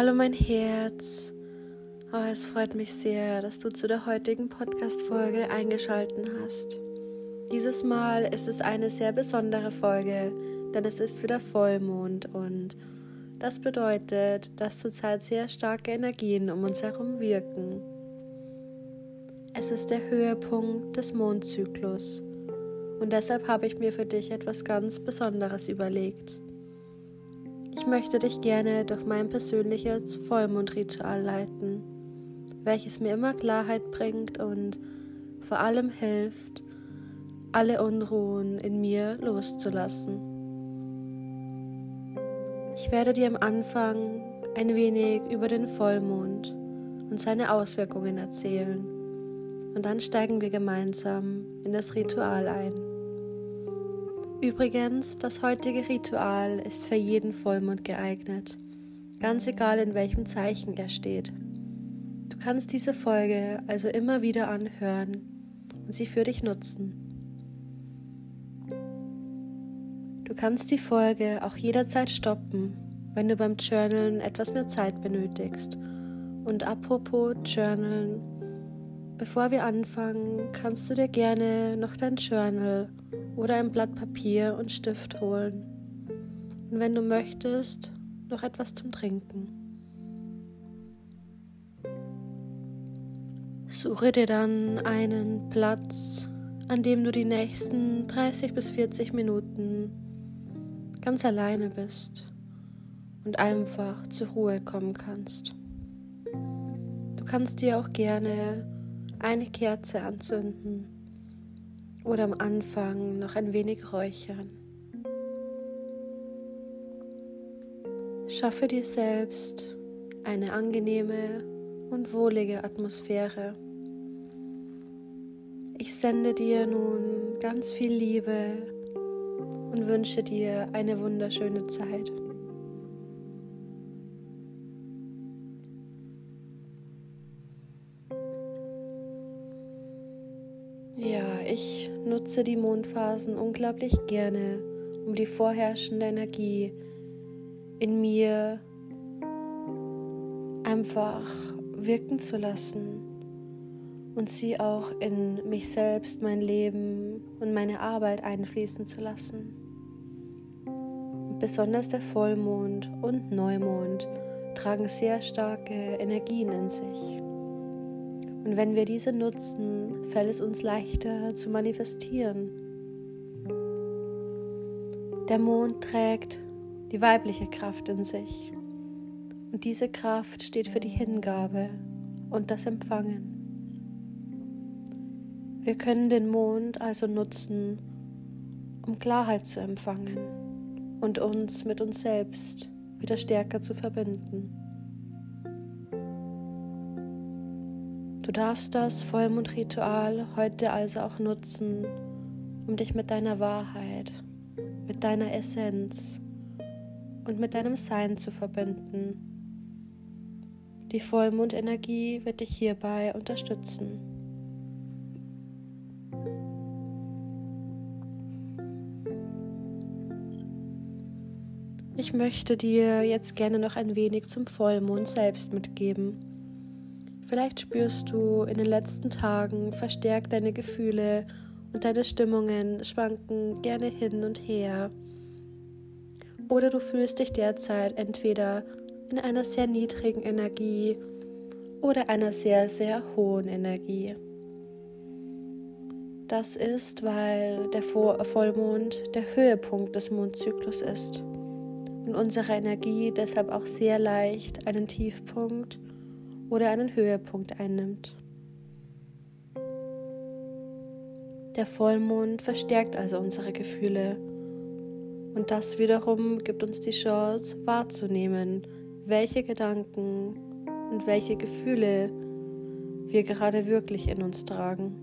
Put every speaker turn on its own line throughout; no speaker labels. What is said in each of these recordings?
Hallo mein Herz. Oh, es freut mich sehr, dass du zu der heutigen Podcast-Folge eingeschalten hast. Dieses Mal ist es eine sehr besondere Folge, denn es ist wieder Vollmond und das bedeutet, dass zurzeit sehr starke Energien um uns herum wirken. Es ist der Höhepunkt des Mondzyklus und deshalb habe ich mir für dich etwas ganz Besonderes überlegt. Ich möchte dich gerne durch mein persönliches Vollmondritual leiten, welches mir immer Klarheit bringt und vor allem hilft, alle Unruhen in mir loszulassen. Ich werde dir am Anfang ein wenig über den Vollmond und seine Auswirkungen erzählen und dann steigen wir gemeinsam in das Ritual ein. Übrigens, das heutige Ritual ist für jeden Vollmond geeignet, ganz egal in welchem Zeichen er steht. Du kannst diese Folge also immer wieder anhören und sie für dich nutzen. Du kannst die Folge auch jederzeit stoppen, wenn du beim Journalen etwas mehr Zeit benötigst. Und apropos Journalen, bevor wir anfangen, kannst du dir gerne noch dein Journal oder ein Blatt Papier und Stift holen. Und wenn du möchtest, noch etwas zum Trinken. Suche dir dann einen Platz, an dem du die nächsten 30 bis 40 Minuten ganz alleine bist und einfach zur Ruhe kommen kannst. Du kannst dir auch gerne eine Kerze anzünden oder am Anfang noch ein wenig räuchern. Schaffe dir selbst eine angenehme und wohlige Atmosphäre. Ich sende dir nun ganz viel Liebe und wünsche dir eine wunderschöne Zeit. Nutze die Mondphasen unglaublich gerne, um die vorherrschende Energie in mir einfach wirken zu lassen und sie auch in mich selbst, mein Leben und meine Arbeit einfließen zu lassen. Besonders der Vollmond und Neumond tragen sehr starke Energien in sich. Und wenn wir diese nutzen, fällt es uns leichter zu manifestieren. Der Mond trägt die weibliche Kraft in sich. Und diese Kraft steht für die Hingabe und das Empfangen. Wir können den Mond also nutzen, um Klarheit zu empfangen und uns mit uns selbst wieder stärker zu verbinden. Du darfst das Vollmondritual heute also auch nutzen, um dich mit deiner Wahrheit, mit deiner Essenz und mit deinem Sein zu verbinden. Die Vollmondenergie wird dich hierbei unterstützen. Ich möchte dir jetzt gerne noch ein wenig zum Vollmond selbst mitgeben. Vielleicht spürst du in den letzten Tagen verstärkt deine Gefühle und deine Stimmungen schwanken gerne hin und her. Oder du fühlst dich derzeit entweder in einer sehr niedrigen Energie oder einer sehr, sehr hohen Energie. Das ist, weil der Vollmond der Höhepunkt des Mondzyklus ist und unsere Energie deshalb auch sehr leicht einen Tiefpunkt oder einen Höhepunkt einnimmt. Der Vollmond verstärkt also unsere Gefühle und das wiederum gibt uns die Chance wahrzunehmen, welche Gedanken und welche Gefühle wir gerade wirklich in uns tragen.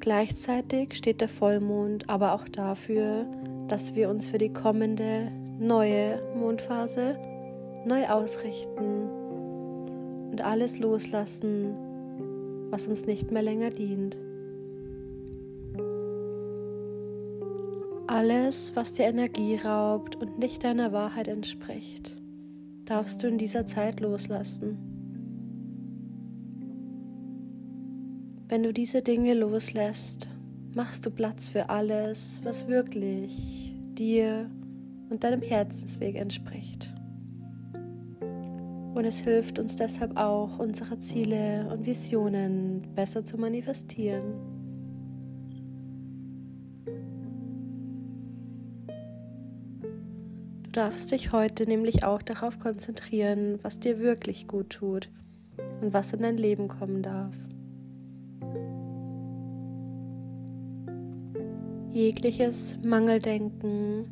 Gleichzeitig steht der Vollmond aber auch dafür, dass wir uns für die kommende neue Mondphase neu ausrichten und alles loslassen, was uns nicht mehr länger dient. Alles, was dir Energie raubt und nicht deiner Wahrheit entspricht, darfst du in dieser Zeit loslassen. Wenn du diese Dinge loslässt, machst du Platz für alles, was wirklich dir und deinem Herzensweg entspricht. Und es hilft uns deshalb auch, unsere Ziele und Visionen besser zu manifestieren. Du darfst dich heute nämlich auch darauf konzentrieren, was dir wirklich gut tut und was in dein Leben kommen darf. Jegliches Mangeldenken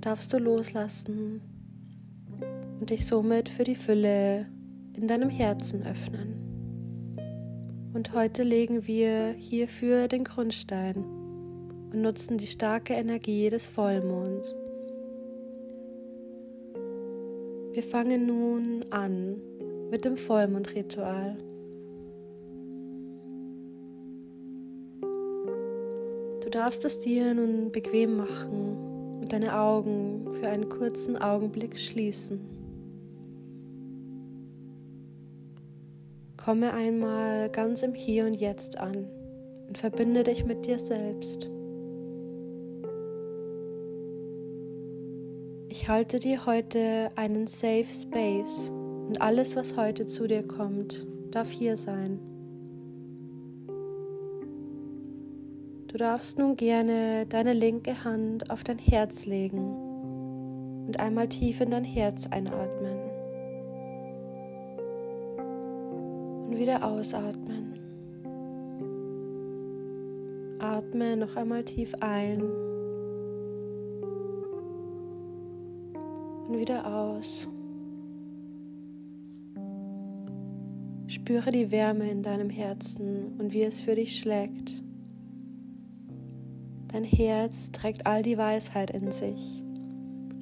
darfst du loslassen und dich somit für die Fülle in deinem Herzen öffnen. Und heute legen wir hierfür den Grundstein und nutzen die starke Energie des Vollmonds. Wir fangen nun an mit dem Vollmondritual. Du darfst es dir nun bequem machen deine Augen für einen kurzen Augenblick schließen. Komme einmal ganz im Hier und Jetzt an und verbinde dich mit dir selbst. Ich halte dir heute einen Safe Space und alles, was heute zu dir kommt, darf hier sein. Du darfst nun gerne deine linke Hand auf dein Herz legen und einmal tief in dein Herz einatmen. wieder ausatmen. Atme noch einmal tief ein und wieder aus. Spüre die Wärme in deinem Herzen und wie es für dich schlägt. Dein Herz trägt all die Weisheit in sich.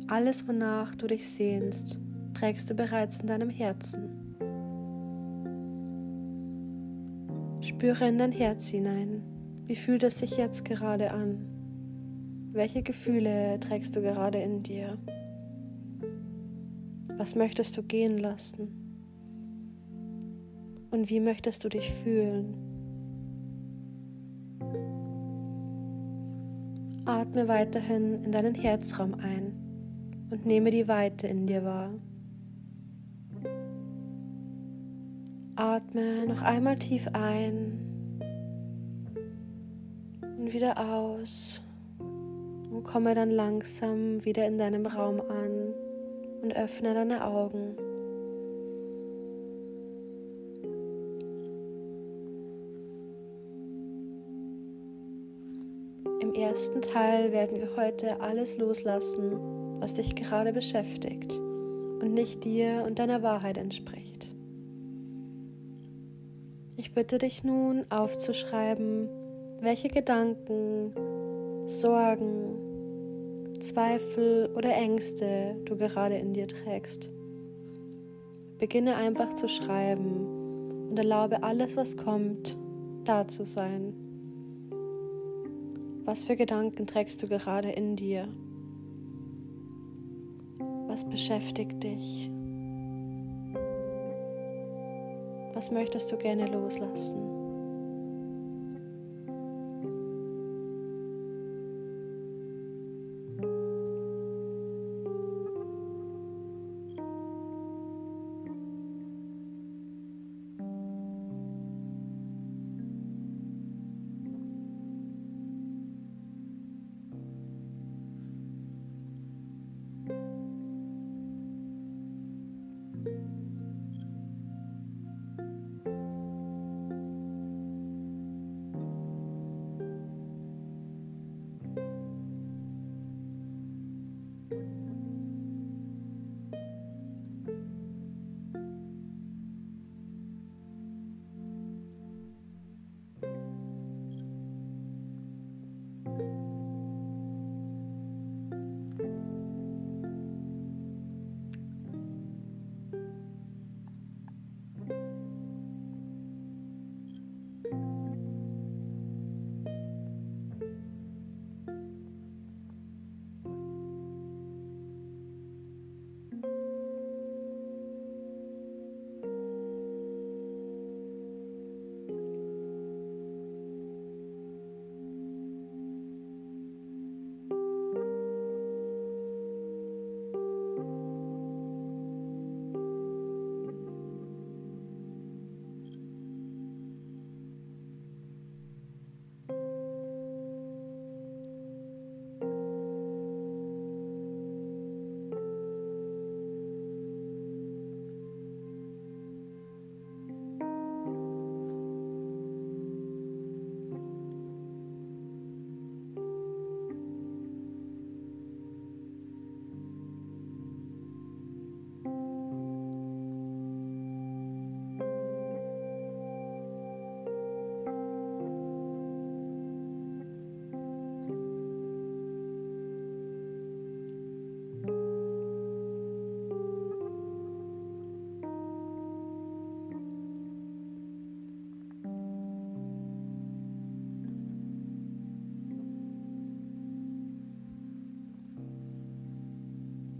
Alles, wonach du dich sehnst, trägst du bereits in deinem Herzen. Spüre in dein Herz hinein. Wie fühlt es sich jetzt gerade an? Welche Gefühle trägst du gerade in dir? Was möchtest du gehen lassen? Und wie möchtest du dich fühlen? Atme weiterhin in deinen Herzraum ein und nehme die Weite in dir wahr. Atme noch einmal tief ein und wieder aus und komme dann langsam wieder in deinem Raum an und öffne deine Augen. Im ersten Teil werden wir heute alles loslassen, was dich gerade beschäftigt und nicht dir und deiner Wahrheit entspricht. Ich bitte dich nun aufzuschreiben, welche Gedanken, Sorgen, Zweifel oder Ängste du gerade in dir trägst. Beginne einfach zu schreiben und erlaube alles, was kommt, da zu sein. Was für Gedanken trägst du gerade in dir? Was beschäftigt dich? Was möchtest du gerne loslassen?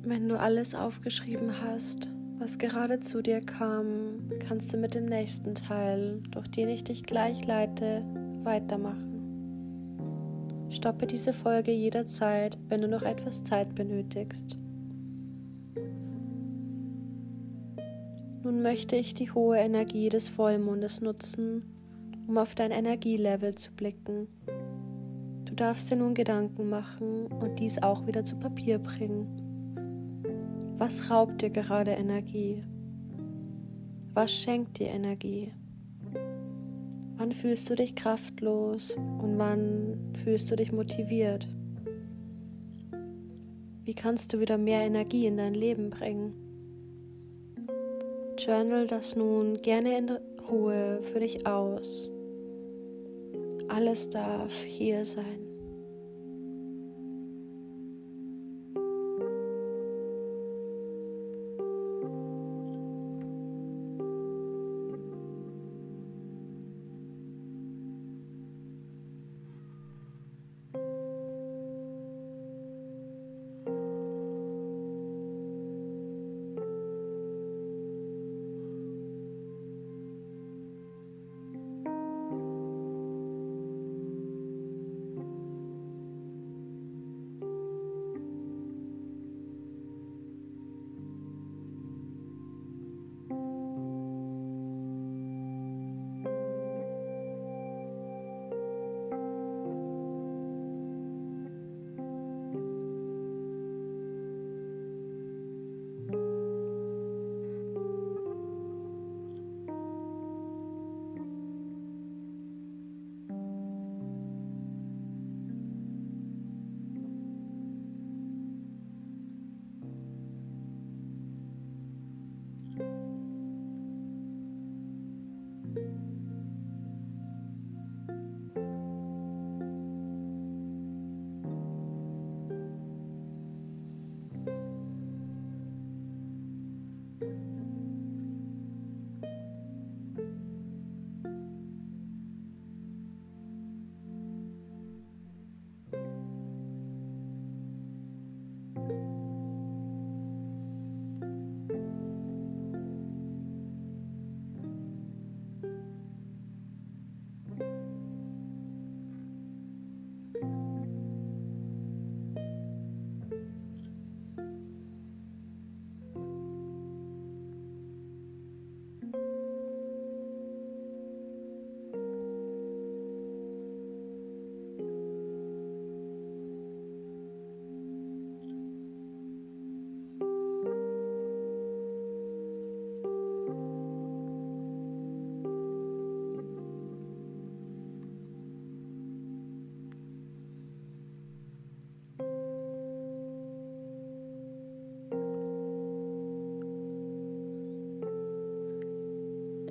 Wenn du alles aufgeschrieben hast, was gerade zu dir kam, kannst du mit dem nächsten Teil, durch den ich dich gleich leite, weitermachen. Stoppe diese Folge jederzeit, wenn du noch etwas Zeit benötigst. Nun möchte ich die hohe Energie des Vollmondes nutzen, um auf dein Energielevel zu blicken. Du darfst dir nun Gedanken machen und dies auch wieder zu Papier bringen. Was raubt dir gerade Energie? Was schenkt dir Energie? Wann fühlst du dich kraftlos und wann fühlst du dich motiviert? Wie kannst du wieder mehr Energie in dein Leben bringen? Journal das nun gerne in Ruhe für dich aus. Alles darf hier sein.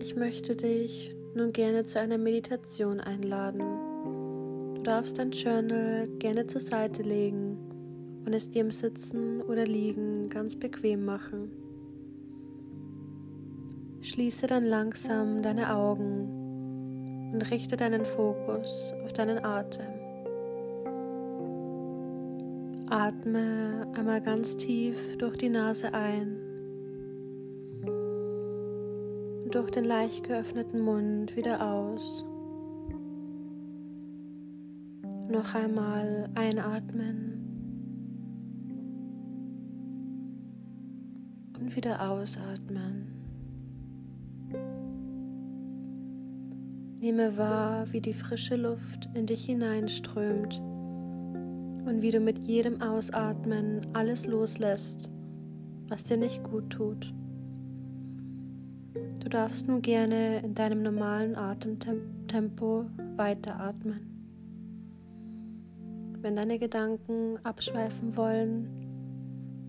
Ich möchte dich nun gerne zu einer Meditation einladen. Du darfst dein Journal gerne zur Seite legen und es dir im Sitzen oder Liegen ganz bequem machen. Schließe dann langsam deine Augen und richte deinen Fokus auf deinen Atem. Atme einmal ganz tief durch die Nase ein durch den leicht geöffneten Mund wieder aus. Noch einmal einatmen und wieder ausatmen. Nehme wahr, wie die frische Luft in dich hineinströmt und wie du mit jedem Ausatmen alles loslässt, was dir nicht gut tut. Du darfst nun gerne in deinem normalen Atemtempo weiteratmen. Wenn deine Gedanken abschweifen wollen,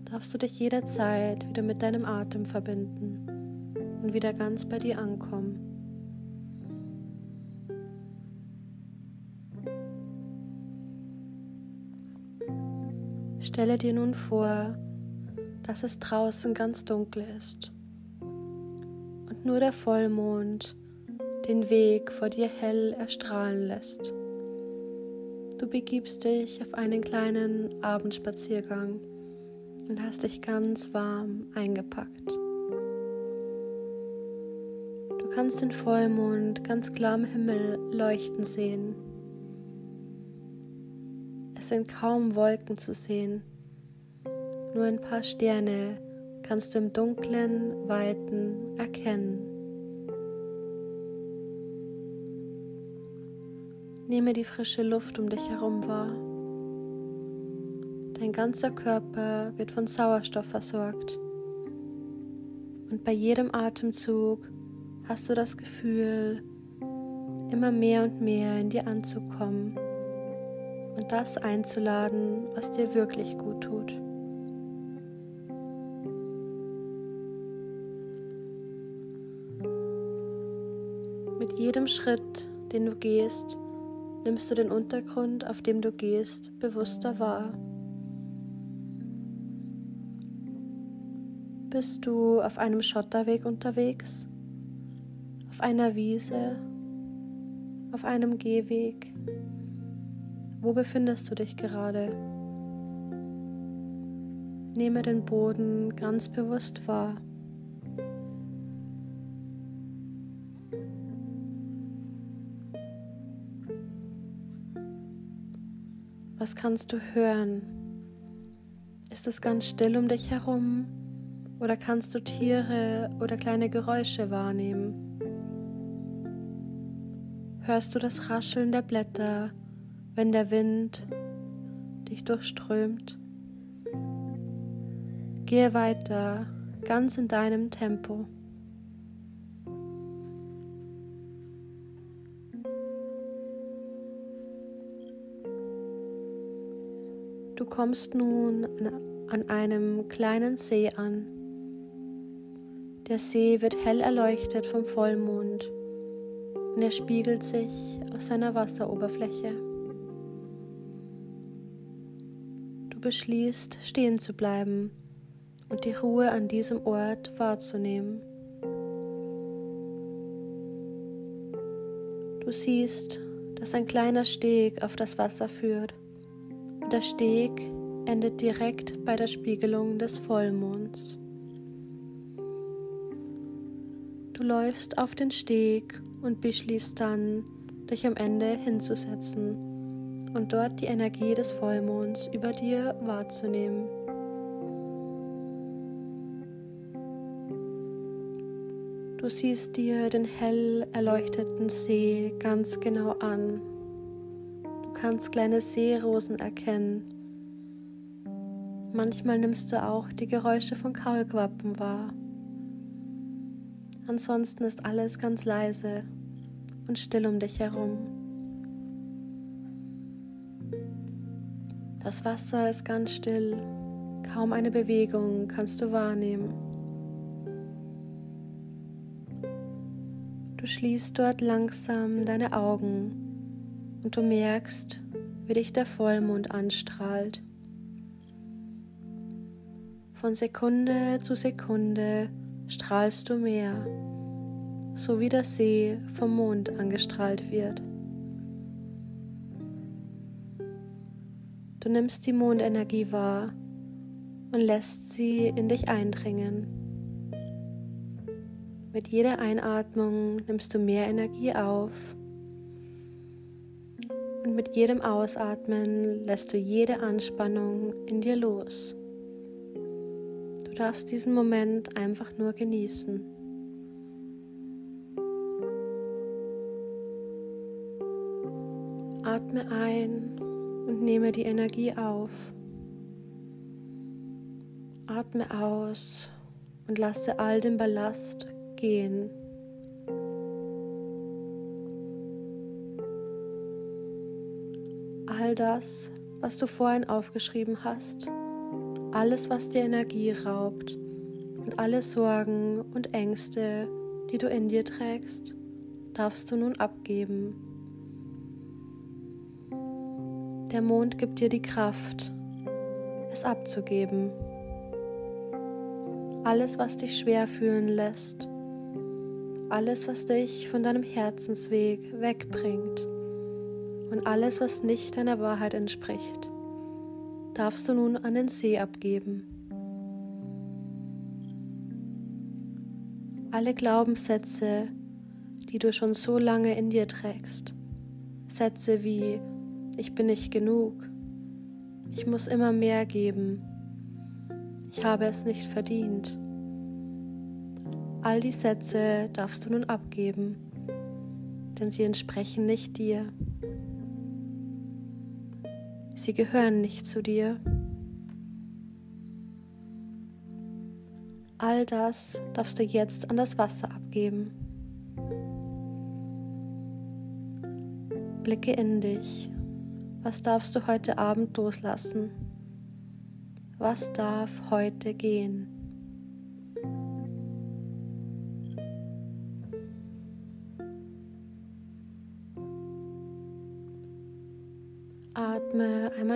darfst du dich jederzeit wieder mit deinem Atem verbinden und wieder ganz bei dir ankommen. Stelle dir nun vor, dass es draußen ganz dunkel ist nur der Vollmond den Weg vor dir hell erstrahlen lässt. Du begibst dich auf einen kleinen Abendspaziergang und hast dich ganz warm eingepackt. Du kannst den Vollmond ganz klar am Himmel leuchten sehen. Es sind kaum Wolken zu sehen, nur ein paar Sterne kannst du im dunklen, weiten erkennen. Nehme die frische Luft um dich herum wahr. Dein ganzer Körper wird von Sauerstoff versorgt. Und bei jedem Atemzug hast du das Gefühl, immer mehr und mehr in dir anzukommen und das einzuladen, was dir wirklich gut tut. Jedem Schritt, den du gehst, nimmst du den Untergrund, auf dem du gehst, bewusster wahr. Bist du auf einem Schotterweg unterwegs? Auf einer Wiese? Auf einem Gehweg? Wo befindest du dich gerade? Nehme den Boden ganz bewusst wahr. Was kannst du hören? Ist es ganz still um dich herum oder kannst du Tiere oder kleine Geräusche wahrnehmen? Hörst du das Rascheln der Blätter, wenn der Wind dich durchströmt? Gehe weiter, ganz in deinem Tempo. Kommst nun an einem kleinen See an. Der See wird hell erleuchtet vom Vollmond und er spiegelt sich aus seiner Wasseroberfläche. Du beschließt, stehen zu bleiben und die Ruhe an diesem Ort wahrzunehmen. Du siehst, dass ein kleiner Steg auf das Wasser führt. Der Steg endet direkt bei der Spiegelung des Vollmonds. Du läufst auf den Steg und beschließt dann, dich am Ende hinzusetzen und dort die Energie des Vollmonds über dir wahrzunehmen. Du siehst dir den hell erleuchteten See ganz genau an kannst kleine Seerosen erkennen. Manchmal nimmst du auch die Geräusche von Kaulquappen wahr. Ansonsten ist alles ganz leise und still um dich herum. Das Wasser ist ganz still, kaum eine Bewegung kannst du wahrnehmen. Du schließt dort langsam deine Augen und du merkst, wie dich der Vollmond anstrahlt. Von Sekunde zu Sekunde strahlst du mehr, so wie der See vom Mond angestrahlt wird. Du nimmst die Mondenergie wahr und lässt sie in dich eindringen. Mit jeder Einatmung nimmst du mehr Energie auf und mit jedem Ausatmen lässt du jede Anspannung in dir los. Du darfst diesen Moment einfach nur genießen. Atme ein und nehme die Energie auf. Atme aus und lasse all den Ballast gehen. All das, was du vorhin aufgeschrieben hast, alles, was dir Energie raubt und alle Sorgen und Ängste, die du in dir trägst, darfst du nun abgeben. Der Mond gibt dir die Kraft, es abzugeben. Alles, was dich schwer fühlen lässt, alles, was dich von deinem Herzensweg wegbringt und alles, was nicht deiner Wahrheit entspricht, darfst du nun an den See abgeben. Alle Glaubenssätze, die du schon so lange in dir trägst, Sätze wie ich bin nicht genug, ich muss immer mehr geben, ich habe es nicht verdient. All die Sätze darfst du nun abgeben, denn sie entsprechen nicht dir. Sie gehören nicht zu dir. All das darfst du jetzt an das Wasser abgeben. Blicke in dich. Was darfst du heute Abend loslassen? Was darf heute gehen?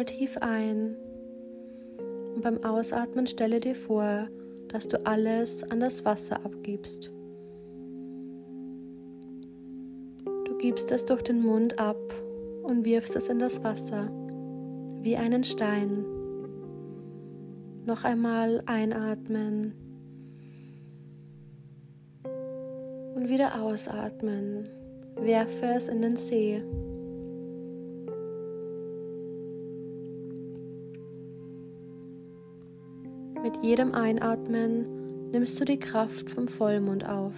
Einmal tief ein und beim Ausatmen stelle dir vor, dass du alles an das Wasser abgibst. Du gibst es durch den Mund ab und wirfst es in das Wasser wie einen Stein. Noch einmal einatmen und wieder ausatmen. Werfe es in den See. Mit jedem Einatmen nimmst du die Kraft vom Vollmond auf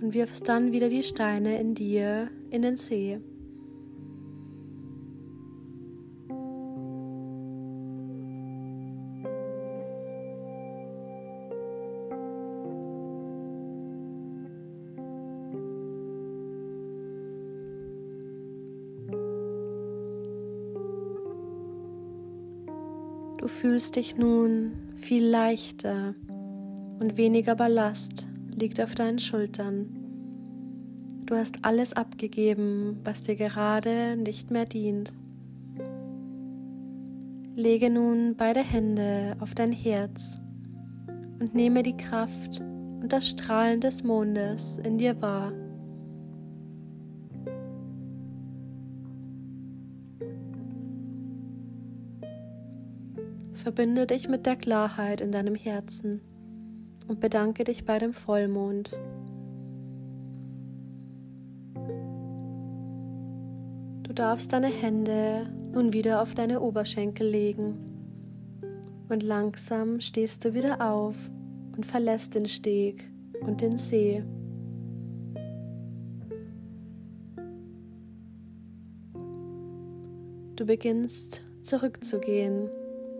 und wirfst dann wieder die Steine in dir in den See. Du fühlst dich nun viel leichter und weniger Ballast liegt auf deinen Schultern. Du hast alles abgegeben, was dir gerade nicht mehr dient. Lege nun beide Hände auf dein Herz und nehme die Kraft und das Strahlen des Mondes in dir wahr. Verbinde dich mit der Klarheit in deinem Herzen und bedanke dich bei dem Vollmond. Du darfst deine Hände nun wieder auf deine Oberschenkel legen und langsam stehst du wieder auf und verlässt den Steg und den See. Du beginnst zurückzugehen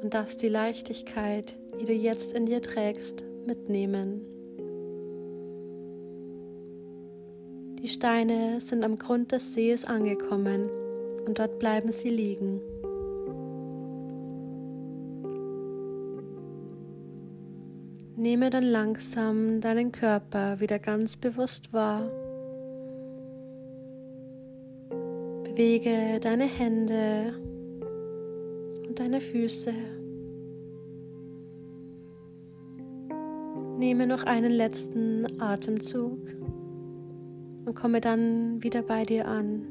und darfst die Leichtigkeit, die du jetzt in dir trägst, mitnehmen. Die Steine sind am Grund des Sees angekommen und dort bleiben sie liegen. Nehme dann langsam deinen Körper wieder ganz bewusst wahr. Bewege deine Hände deine Füße. Nehme noch einen letzten Atemzug und komme dann wieder bei dir an.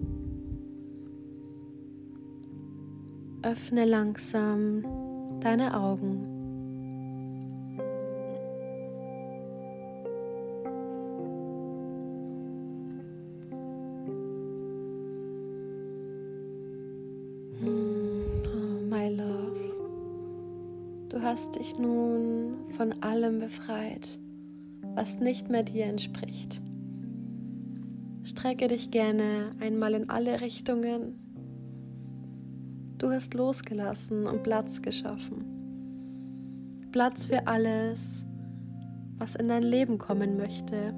Öffne langsam deine Augen. Hast dich nun von allem befreit, was nicht mehr dir entspricht. Strecke dich gerne einmal in alle Richtungen. Du hast losgelassen und Platz geschaffen. Platz für alles, was in dein Leben kommen möchte.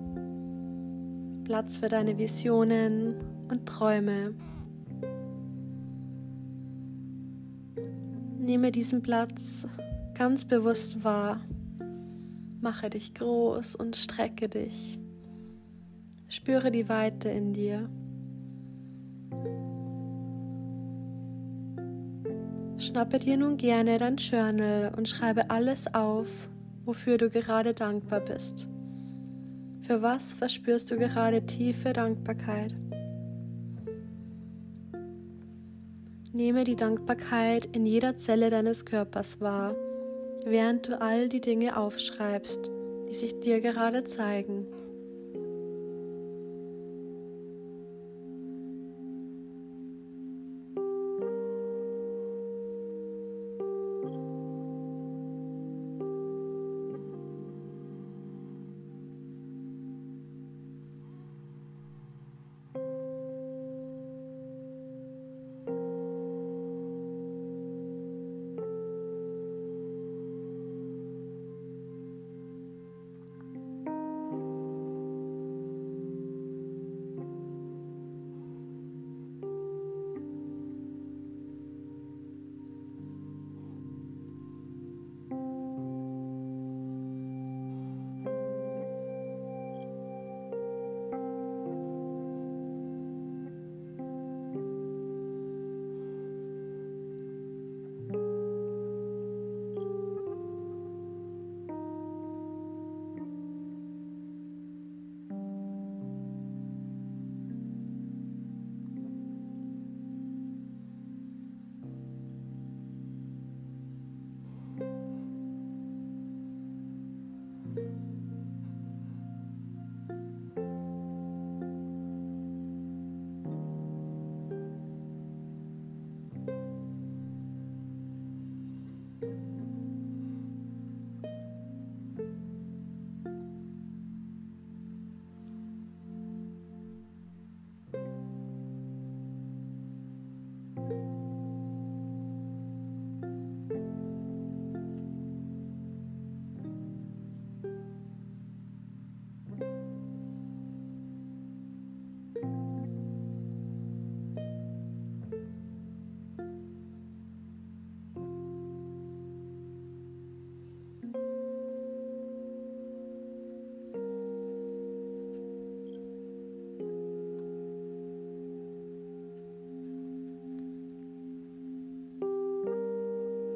Platz für deine Visionen und Träume. Nehme diesen Platz ganz bewusst wahr. Mache dich groß und strecke dich. Spüre die Weite in dir. Schnappe dir nun gerne dein Journal und schreibe alles auf, wofür du gerade dankbar bist. Für was verspürst du gerade tiefe Dankbarkeit? Nehme die Dankbarkeit in jeder Zelle deines Körpers wahr während du all die Dinge aufschreibst die sich dir gerade zeigen.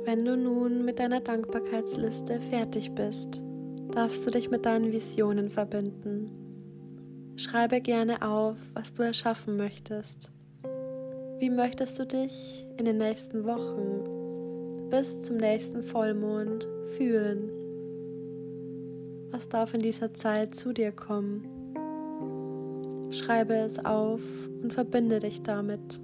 Wenn du nun mit deiner Dankbarkeitsliste fertig bist, darfst du dich mit deinen Visionen verbinden. Schreibe gerne auf, was du erschaffen möchtest. Wie möchtest du dich in den nächsten Wochen bis zum nächsten Vollmond fühlen? Was darf in dieser Zeit zu dir kommen? Schreibe es auf und verbinde dich damit.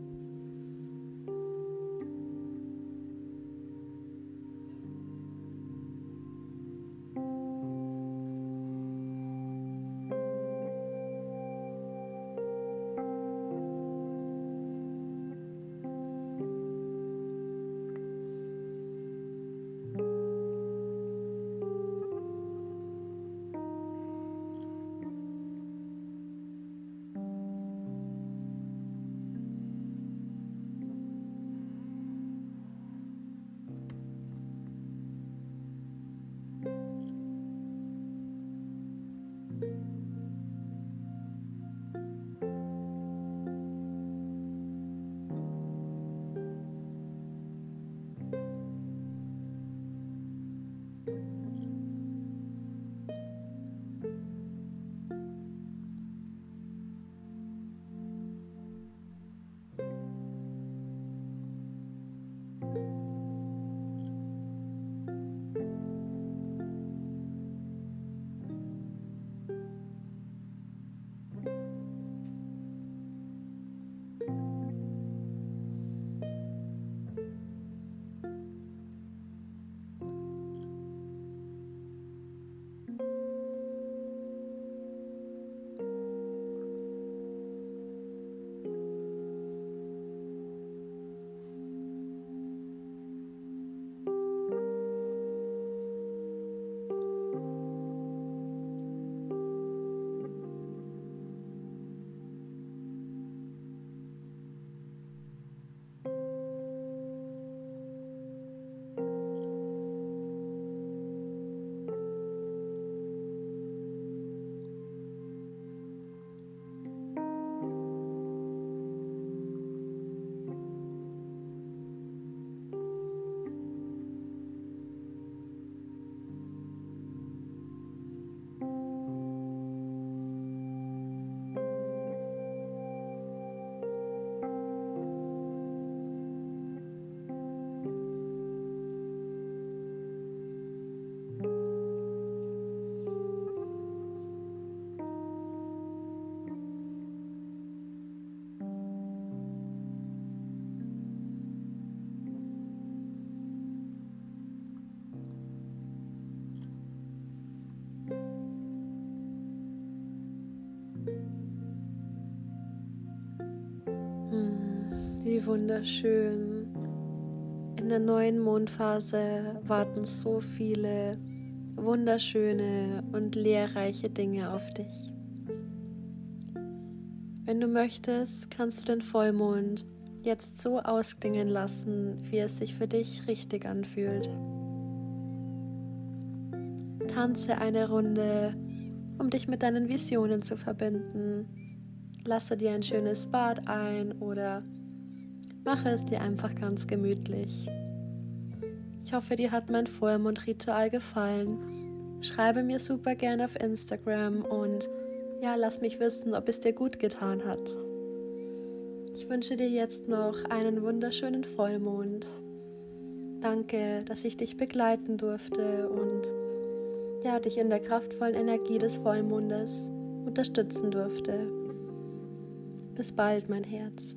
Wunderschön. In der neuen Mondphase warten so viele wunderschöne und lehrreiche Dinge auf dich. Wenn du möchtest, kannst du den Vollmond jetzt so ausklingen lassen, wie es sich für dich richtig anfühlt. Tanze eine Runde, um dich mit deinen Visionen zu verbinden. Lasse dir ein schönes Bad ein oder mache es dir einfach ganz gemütlich. Ich hoffe, dir hat mein Vollmondritual gefallen. Schreibe mir super gerne auf Instagram und ja, lass mich wissen, ob es dir gut getan hat. Ich wünsche dir jetzt noch einen wunderschönen Vollmond. Danke, dass ich dich begleiten durfte und ja, dich in der kraftvollen Energie des Vollmondes unterstützen durfte. Bis bald, mein Herz.